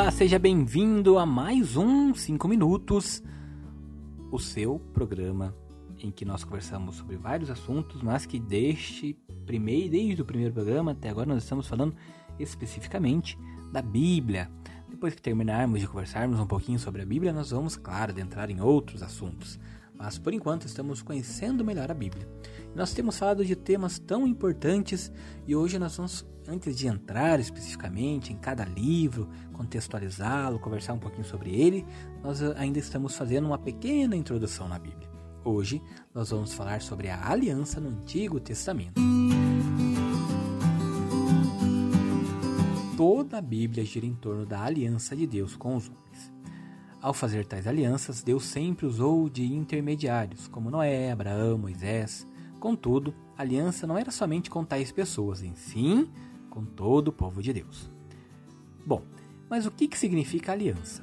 Olá, seja bem-vindo a mais um 5 Minutos, o seu programa em que nós conversamos sobre vários assuntos, mas que desde, primeiro, desde o primeiro programa até agora nós estamos falando especificamente da Bíblia. Depois que terminarmos de conversarmos um pouquinho sobre a Bíblia, nós vamos, claro, adentrar em outros assuntos. Mas por enquanto estamos conhecendo melhor a Bíblia. Nós temos falado de temas tão importantes e hoje nós vamos, antes de entrar especificamente em cada livro, contextualizá-lo, conversar um pouquinho sobre ele, nós ainda estamos fazendo uma pequena introdução na Bíblia. Hoje nós vamos falar sobre a aliança no Antigo Testamento. Toda a Bíblia gira em torno da aliança de Deus com os homens. Ao fazer tais alianças, Deus sempre usou de intermediários, como Noé, Abraão, Moisés. Contudo, a aliança não era somente com tais pessoas, em sim com todo o povo de Deus. Bom, mas o que, que significa aliança?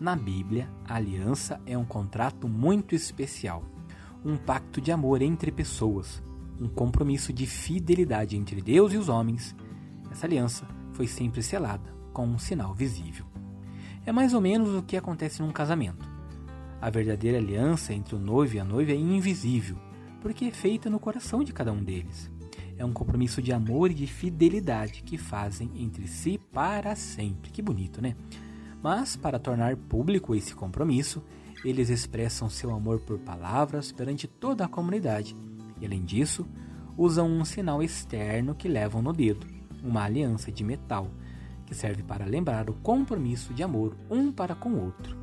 Na Bíblia, a aliança é um contrato muito especial, um pacto de amor entre pessoas, um compromisso de fidelidade entre Deus e os homens. Essa aliança foi sempre selada com um sinal visível. É mais ou menos o que acontece num casamento. A verdadeira aliança entre o noivo e a noiva é invisível, porque é feita no coração de cada um deles. É um compromisso de amor e de fidelidade que fazem entre si para sempre. Que bonito, né? Mas, para tornar público esse compromisso, eles expressam seu amor por palavras perante toda a comunidade e, além disso, usam um sinal externo que levam no dedo, uma aliança de metal que serve para lembrar o compromisso de amor um para com o outro.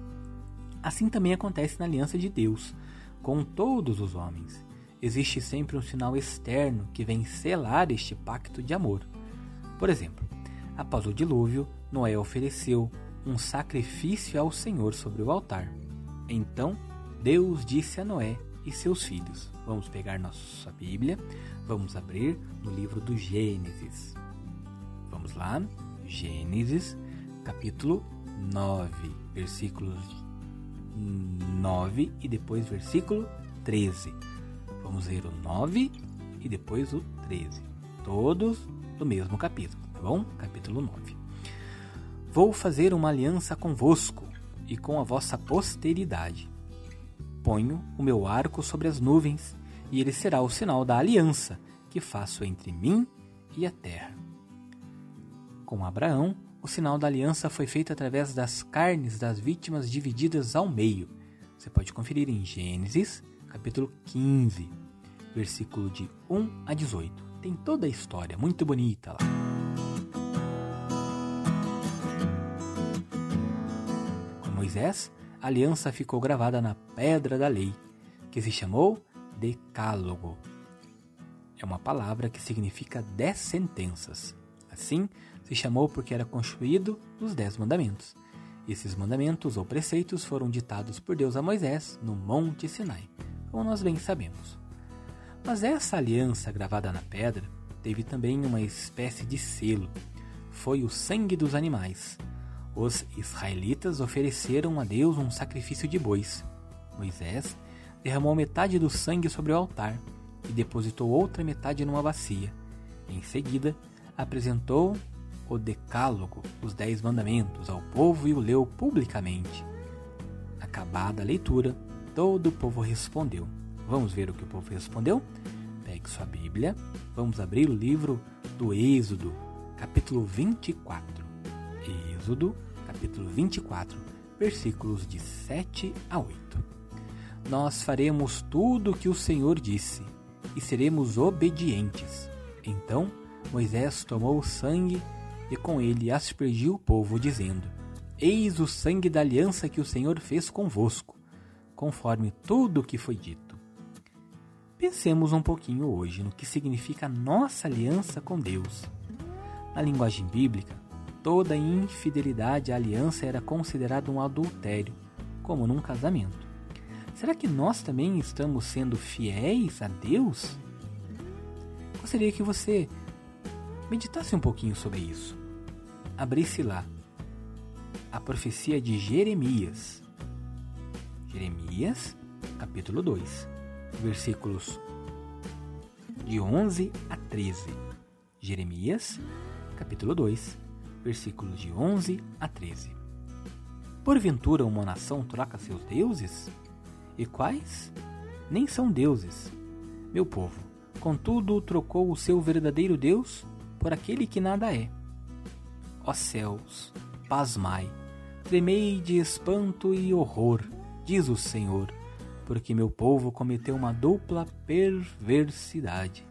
Assim também acontece na aliança de Deus com todos os homens. Existe sempre um sinal externo que vem selar este pacto de amor. Por exemplo, após o dilúvio, Noé ofereceu um sacrifício ao Senhor sobre o altar. Então, Deus disse a Noé e seus filhos: Vamos pegar nossa Bíblia, vamos abrir no livro do Gênesis. Vamos lá, Gênesis, capítulo 9, versículos 9 e depois versículo 13. Vamos ler o 9 e depois o 13. Todos do mesmo capítulo, tá bom? Capítulo 9. Vou fazer uma aliança convosco e com a vossa posteridade. Ponho o meu arco sobre as nuvens, e ele será o sinal da aliança que faço entre mim e a terra. Com Abraão, o sinal da aliança foi feito através das carnes das vítimas divididas ao meio. Você pode conferir em Gênesis, capítulo 15, versículo de 1 a 18. Tem toda a história, muito bonita lá. Com Moisés, a aliança ficou gravada na pedra da lei, que se chamou Decálogo. É uma palavra que significa dez sentenças. Assim, se chamou porque era construído dos Dez Mandamentos. Esses mandamentos ou preceitos foram ditados por Deus a Moisés no Monte Sinai, como nós bem sabemos. Mas essa aliança gravada na pedra teve também uma espécie de selo. Foi o sangue dos animais. Os israelitas ofereceram a Deus um sacrifício de bois. Moisés derramou metade do sangue sobre o altar e depositou outra metade numa bacia. Em seguida, apresentou o Decálogo, os Dez Mandamentos, ao povo e o leu publicamente. Acabada a leitura, todo o povo respondeu. Vamos ver o que o povo respondeu? Pegue sua Bíblia, vamos abrir o livro do Êxodo, capítulo 24. Êxodo, capítulo 24, versículos de 7 a 8. Nós faremos tudo o que o Senhor disse e seremos obedientes. Então Moisés tomou o sangue e com ele aspergiu o povo, dizendo: Eis o sangue da aliança que o Senhor fez convosco, conforme tudo o que foi dito. Pensemos um pouquinho hoje no que significa nossa aliança com Deus. Na linguagem bíblica, toda infidelidade à aliança era considerada um adultério, como num casamento. Será que nós também estamos sendo fiéis a Deus? Gostaria que você meditasse um pouquinho sobre isso. Abrisse lá a profecia de Jeremias. Jeremias, capítulo 2, versículos de 11 a 13. Jeremias, capítulo 2, versículos de 11 a 13. Porventura uma nação troca seus deuses? E quais? Nem são deuses, meu povo. Contudo, trocou o seu verdadeiro Deus por aquele que nada é. Ó céus, pasmai, tremei de espanto e horror, diz o Senhor, porque meu povo cometeu uma dupla perversidade.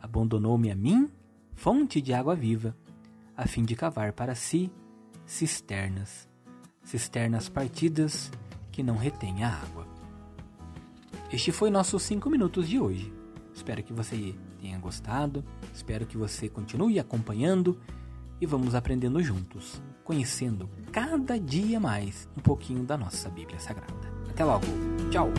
Abandonou-me a mim, fonte de água viva, a fim de cavar para si cisternas, cisternas partidas que não retêm a água. Este foi nosso 5 minutos de hoje. Espero que você tenha gostado, espero que você continue acompanhando e vamos aprendendo juntos, conhecendo cada dia mais um pouquinho da nossa Bíblia Sagrada. Até logo, tchau!